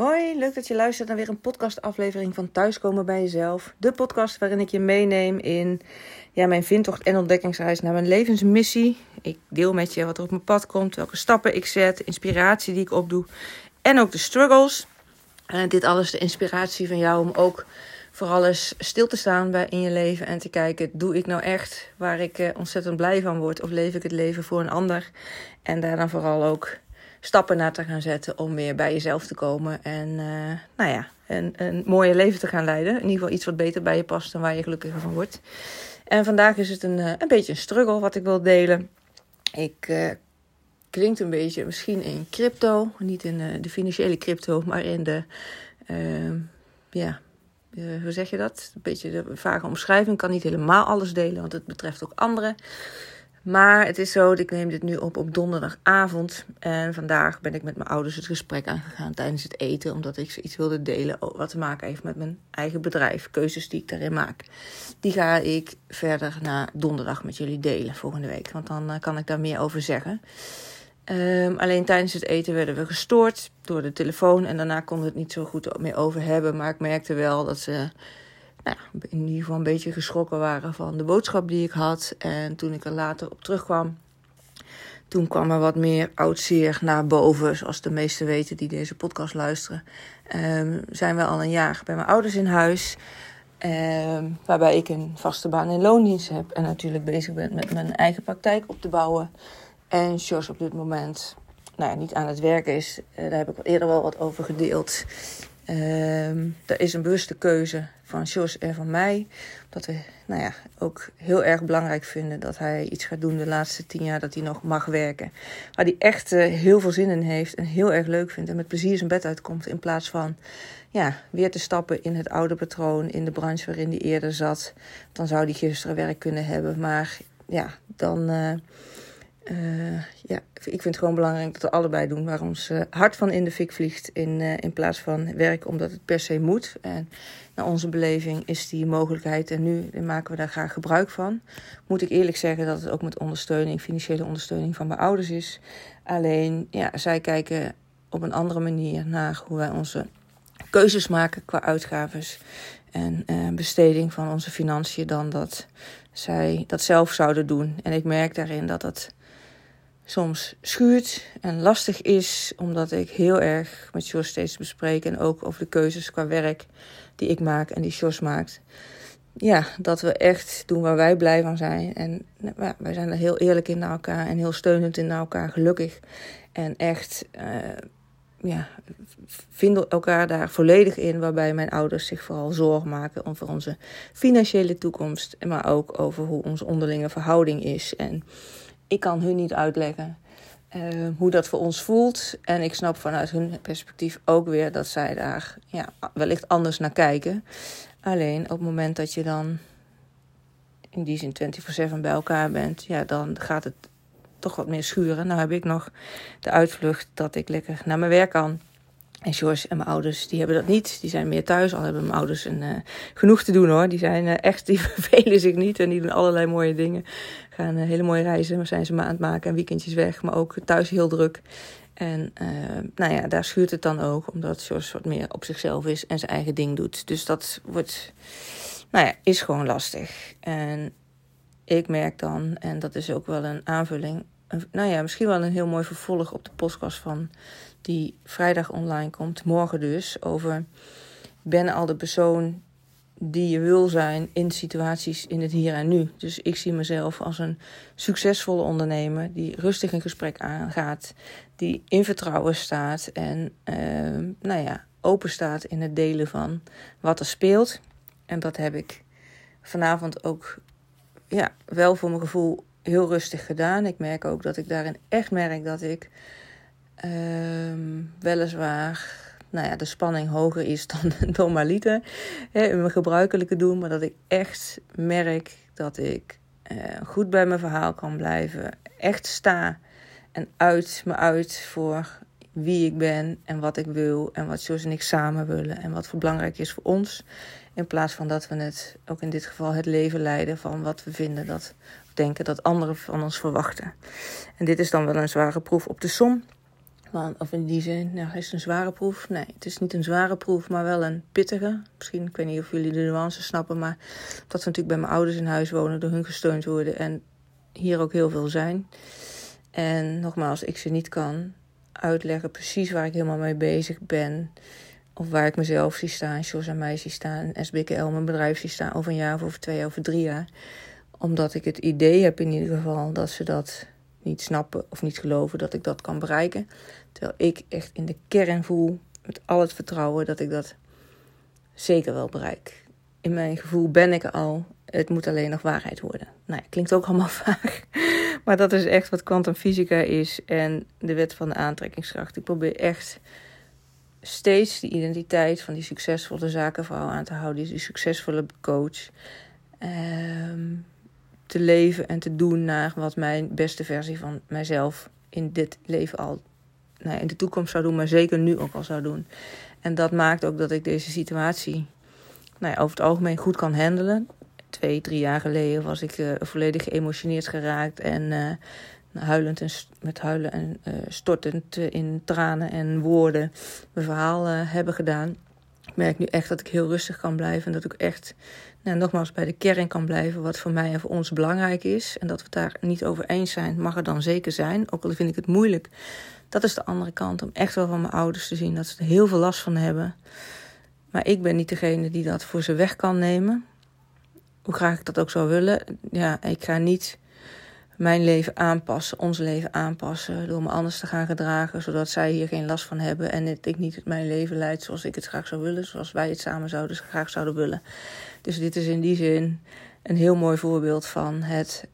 Hoi, leuk dat je luistert naar weer een podcastaflevering van Thuiskomen bij Jezelf. De podcast waarin ik je meeneem in ja, mijn vindtocht en ontdekkingsreis naar mijn levensmissie. Ik deel met je wat er op mijn pad komt, welke stappen ik zet, inspiratie die ik opdoe en ook de struggles. En dit alles de inspiratie van jou om ook vooral eens stil te staan bij in je leven en te kijken: doe ik nou echt waar ik eh, ontzettend blij van word? Of leef ik het leven voor een ander? En daar dan vooral ook stappen naar te gaan zetten om weer bij jezelf te komen. En uh, nou ja, een, een mooie leven te gaan leiden. In ieder geval iets wat beter bij je past en waar je gelukkiger van wordt. En vandaag is het een, uh, een beetje een struggle wat ik wil delen. Ik uh, klinkt een beetje misschien in crypto. Niet in de financiële crypto, maar in de. Ehm, ja, hoe zeg je dat? Een beetje de vage omschrijving. Ik kan niet helemaal alles delen, want het betreft ook anderen. Maar het is zo, ik neem dit nu op op donderdagavond. En vandaag ben ik met mijn ouders het gesprek aangegaan tijdens het eten. Omdat ik ze iets wilde delen wat te maken heeft met mijn eigen bedrijf. Keuzes die ik daarin maak. Die ga ik verder na donderdag met jullie delen volgende week. Want dan uh, kan ik daar meer over zeggen. Um, alleen tijdens het eten werden we gestoord door de telefoon. En daarna konden we het niet zo goed meer over hebben. Maar ik merkte wel dat ze nou, in ieder geval een beetje geschrokken waren van de boodschap die ik had. En toen ik er later op terugkwam, toen kwam er wat meer oud zeer naar boven. Zoals de meesten weten die deze podcast luisteren. Um, zijn we al een jaar bij mijn ouders in huis. Um, waarbij ik een vaste baan in loondienst heb. En natuurlijk bezig ben met mijn eigen praktijk op te bouwen. En Jos op dit moment nou ja, niet aan het werken is. Uh, daar heb ik eerder wel wat over gedeeld. Um, er is een bewuste keuze van Jos en van mij. Dat we nou ja, ook heel erg belangrijk vinden dat hij iets gaat doen de laatste tien jaar dat hij nog mag werken. Waar hij echt uh, heel veel zin in heeft en heel erg leuk vindt en met plezier zijn bed uitkomt. In plaats van ja, weer te stappen in het oude patroon, in de branche waarin hij eerder zat. Dan zou hij gisteren werk kunnen hebben. Maar ja, dan. Uh, uh, ja, ik vind het gewoon belangrijk dat we allebei doen waar ons hart van in de fik vliegt. In, uh, in plaats van werk omdat het per se moet. En naar onze beleving is die mogelijkheid en nu maken we daar graag gebruik van. Moet ik eerlijk zeggen dat het ook met ondersteuning, financiële ondersteuning van mijn ouders is. Alleen, ja, zij kijken op een andere manier naar hoe wij onze keuzes maken qua uitgaves en besteding van onze financiën dan dat zij dat zelf zouden doen. En ik merk daarin dat dat soms schuurt en lastig is, omdat ik heel erg met Jos steeds bespreek en ook over de keuzes qua werk die ik maak en die Jos maakt. Ja, dat we echt doen waar wij blij van zijn. En ja, wij zijn er heel eerlijk in naar elkaar en heel steunend in naar elkaar, gelukkig. En echt, uh, ja, vinden elkaar daar volledig in. Waarbij mijn ouders zich vooral zorgen maken over onze financiële toekomst. Maar ook over hoe onze onderlinge verhouding is. En ik kan hun niet uitleggen uh, hoe dat voor ons voelt. En ik snap vanuit hun perspectief ook weer dat zij daar ja, wellicht anders naar kijken. Alleen op het moment dat je dan in die zin 24-7 bij elkaar bent, ja, dan gaat het toch wat meer schuren. Nou heb ik nog de uitvlucht dat ik lekker naar mijn werk kan. En George en mijn ouders, die hebben dat niet. Die zijn meer thuis. Al hebben mijn ouders een, uh, genoeg te doen hoor. Die zijn uh, echt, die vervelen zich niet. En die doen allerlei mooie dingen. Gaan uh, hele mooie reizen. Maar zijn ze het maken en weekendjes weg. Maar ook thuis heel druk. En nou ja, daar schuurt het dan ook. Omdat George wat meer op zichzelf is en zijn eigen ding doet. Dus dat wordt, nou ja, is gewoon lastig. En ik merk dan, en dat is ook wel een aanvulling. Nou ja, misschien wel een heel mooi vervolg op de podcast van die vrijdag online komt, morgen dus, over ben al de persoon die je wil zijn in situaties in het hier en nu. Dus ik zie mezelf als een succesvolle ondernemer die rustig een gesprek aangaat, die in vertrouwen staat en uh, nou ja, open staat in het delen van wat er speelt. En dat heb ik vanavond ook ja, wel voor mijn gevoel heel rustig gedaan. Ik merk ook dat ik daarin echt merk dat ik Um, weliswaar, nou ja, de spanning hoger is dan normaliter hè, in mijn gebruikelijke doen, maar dat ik echt merk dat ik uh, goed bij mijn verhaal kan blijven, echt sta en uit me uit voor wie ik ben en wat ik wil en wat Jos en ik samen willen en wat voor belangrijk is voor ons. In plaats van dat we het, ook in dit geval, het leven leiden van wat we vinden dat, denken dat anderen van ons verwachten. En dit is dan wel een zware proef op de som. Want, of in die zin, nou, is het een zware proef? Nee, het is niet een zware proef, maar wel een pittige. Misschien, ik weet niet of jullie de nuances snappen, maar dat ze natuurlijk bij mijn ouders in huis wonen, door hun gesteund worden en hier ook heel veel zijn. En nogmaals, ik ze niet kan uitleggen precies waar ik helemaal mee bezig ben. Of waar ik mezelf zie staan, Jos en mij zie staan, SBKL, mijn bedrijf zie staan over een jaar of over twee, over drie jaar. Omdat ik het idee heb in ieder geval dat ze dat niet snappen of niet geloven dat ik dat kan bereiken. Terwijl ik echt in de kern voel, met al het vertrouwen, dat ik dat zeker wel bereik. In mijn gevoel ben ik al. Het moet alleen nog waarheid worden. Nou, klinkt ook allemaal vaag. Maar dat is echt wat kwantumfysica is en de wet van de aantrekkingskracht. Ik probeer echt steeds die identiteit van die succesvolle zakenvrouw aan te houden, die succesvolle coach. Ehm, te leven en te doen naar wat mijn beste versie van mijzelf in dit leven al nou, in de toekomst zou doen, maar zeker nu ook al zou doen. En dat maakt ook dat ik deze situatie nou ja, over het algemeen goed kan handelen. Twee, drie jaar geleden was ik uh, volledig geëmotioneerd geraakt en uh, huilend en met huilen en uh, stortend in tranen en woorden mijn verhaal hebben gedaan. Ik merk nu echt dat ik heel rustig kan blijven en dat ik echt nou, nogmaals bij de kern kan blijven wat voor mij en voor ons belangrijk is. En dat we het daar niet over eens zijn, mag er dan zeker zijn. Ook al vind ik het moeilijk. Dat is de andere kant, om echt wel van mijn ouders te zien dat ze er heel veel last van hebben. Maar ik ben niet degene die dat voor ze weg kan nemen. Hoe graag ik dat ook zou willen. Ja, ik ga niet mijn leven aanpassen, ons leven aanpassen, door me anders te gaan gedragen, zodat zij hier geen last van hebben en ik niet mijn leven leid zoals ik het graag zou willen, zoals wij het samen zouden graag zouden willen. Dus dit is in die zin een heel mooi voorbeeld van het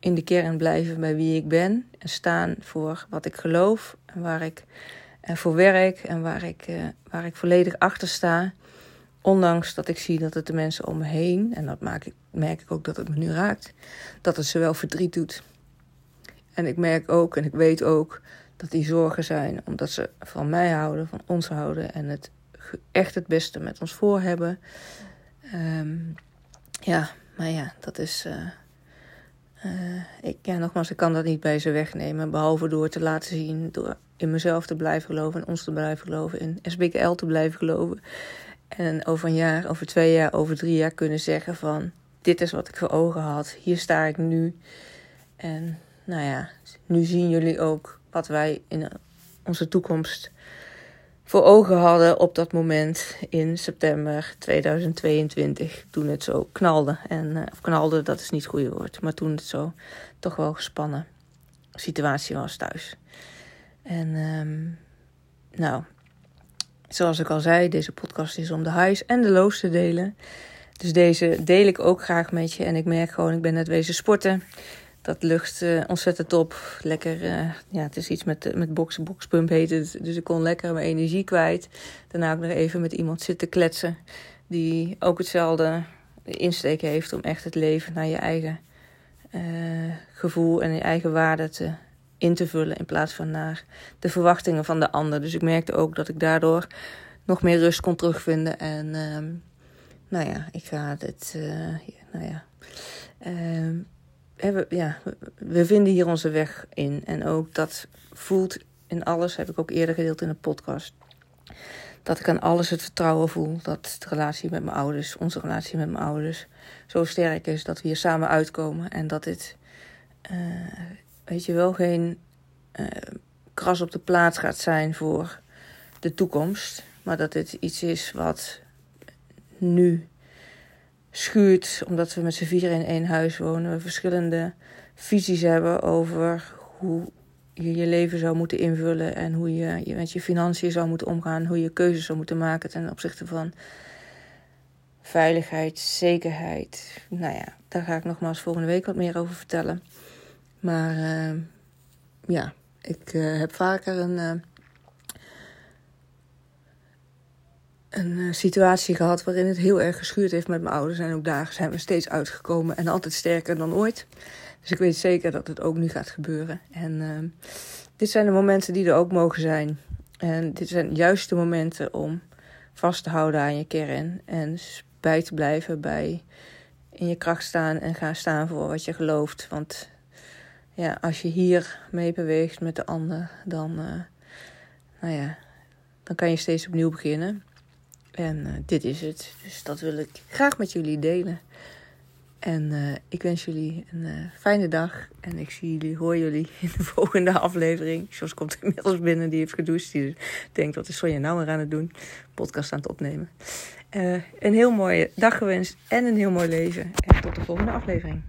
in de kern blijven bij wie ik ben en staan voor wat ik geloof en waar ik en voor werk en waar ik, uh, waar ik volledig achter sta. Ondanks dat ik zie dat het de mensen om me heen, en dat maak ik, merk ik ook dat het me nu raakt, dat het ze wel verdriet doet. En ik merk ook en ik weet ook dat die zorgen zijn omdat ze van mij houden, van ons houden en het echt het beste met ons voor hebben. Um, ja, maar ja, dat is. Uh, uh, ik, ja, nogmaals, ik kan dat niet bij ze wegnemen. Behalve door te laten zien, door in mezelf te blijven geloven, in ons te blijven geloven, in SBKL te blijven geloven. En over een jaar, over twee jaar, over drie jaar kunnen zeggen van... dit is wat ik voor ogen had, hier sta ik nu. En nou ja, nu zien jullie ook wat wij in onze toekomst voor ogen hadden op dat moment in september 2022. Toen het zo knalde. En, uh, of knalde, dat is niet het goede woord. Maar toen het zo toch wel gespannen situatie was thuis. En um, nou, zoals ik al zei, deze podcast is om de highs en de lows te delen. Dus deze deel ik ook graag met je. En ik merk gewoon, ik ben net wezen sporten. Dat lucht uh, ontzettend op. Lekker, uh, ja, het is iets met, met boksen, bokspump heet het. Dus ik kon lekker mijn energie kwijt. Daarna ook nog even met iemand zitten kletsen. Die ook hetzelfde insteek heeft om echt het leven naar je eigen uh, gevoel en je eigen waarde te, in te vullen. In plaats van naar de verwachtingen van de ander. Dus ik merkte ook dat ik daardoor nog meer rust kon terugvinden. En nou ja, ik ga het, nou ja we, ja, we vinden hier onze weg in. En ook dat voelt in alles, heb ik ook eerder gedeeld in de podcast. Dat ik aan alles het vertrouwen voel dat de relatie met mijn ouders, onze relatie met mijn ouders, zo sterk is dat we hier samen uitkomen. En dat dit, uh, weet je wel, geen uh, kras op de plaats gaat zijn voor de toekomst. Maar dat dit iets is wat nu schuurt, omdat we met z'n vieren in één huis wonen. We verschillende visies hebben over hoe je je leven zou moeten invullen en hoe je, met je financiën zou moeten omgaan, hoe je keuzes zou moeten maken ten opzichte van veiligheid, zekerheid. Nou ja, daar ga ik nogmaals volgende week wat meer over vertellen. Maar uh, ja, ik uh, heb vaker een. Uh, een eh, situatie gehad waarin het heel erg geschuurd heeft met mijn ouders. En ook daar zijn we steeds uitgekomen en altijd sterker dan ooit. Dus ik weet zeker dat het ook nu gaat gebeuren. En uh, dit zijn de momenten die er ook mogen zijn. En dit zijn juist de momenten om vast te houden aan je kern. En bij te blijven bij in je kracht staan en gaan staan voor wat je gelooft. Want ja, als je hier mee beweegt met de ander, dan uh, nou ja, dan kan je steeds opnieuw beginnen. En uh, dit is het. Dus dat wil ik graag met jullie delen. En uh, ik wens jullie een fijne dag. En ik zie jullie, hoor jullie in de volgende aflevering. Jos komt inmiddels binnen, die heeft gedoucht. Die denkt, wat is Sonja nou weer aan het doen? Podcast aan het opnemen. Een heel mooie dag gewenst en een heel mooi leven. En tot de volgende aflevering.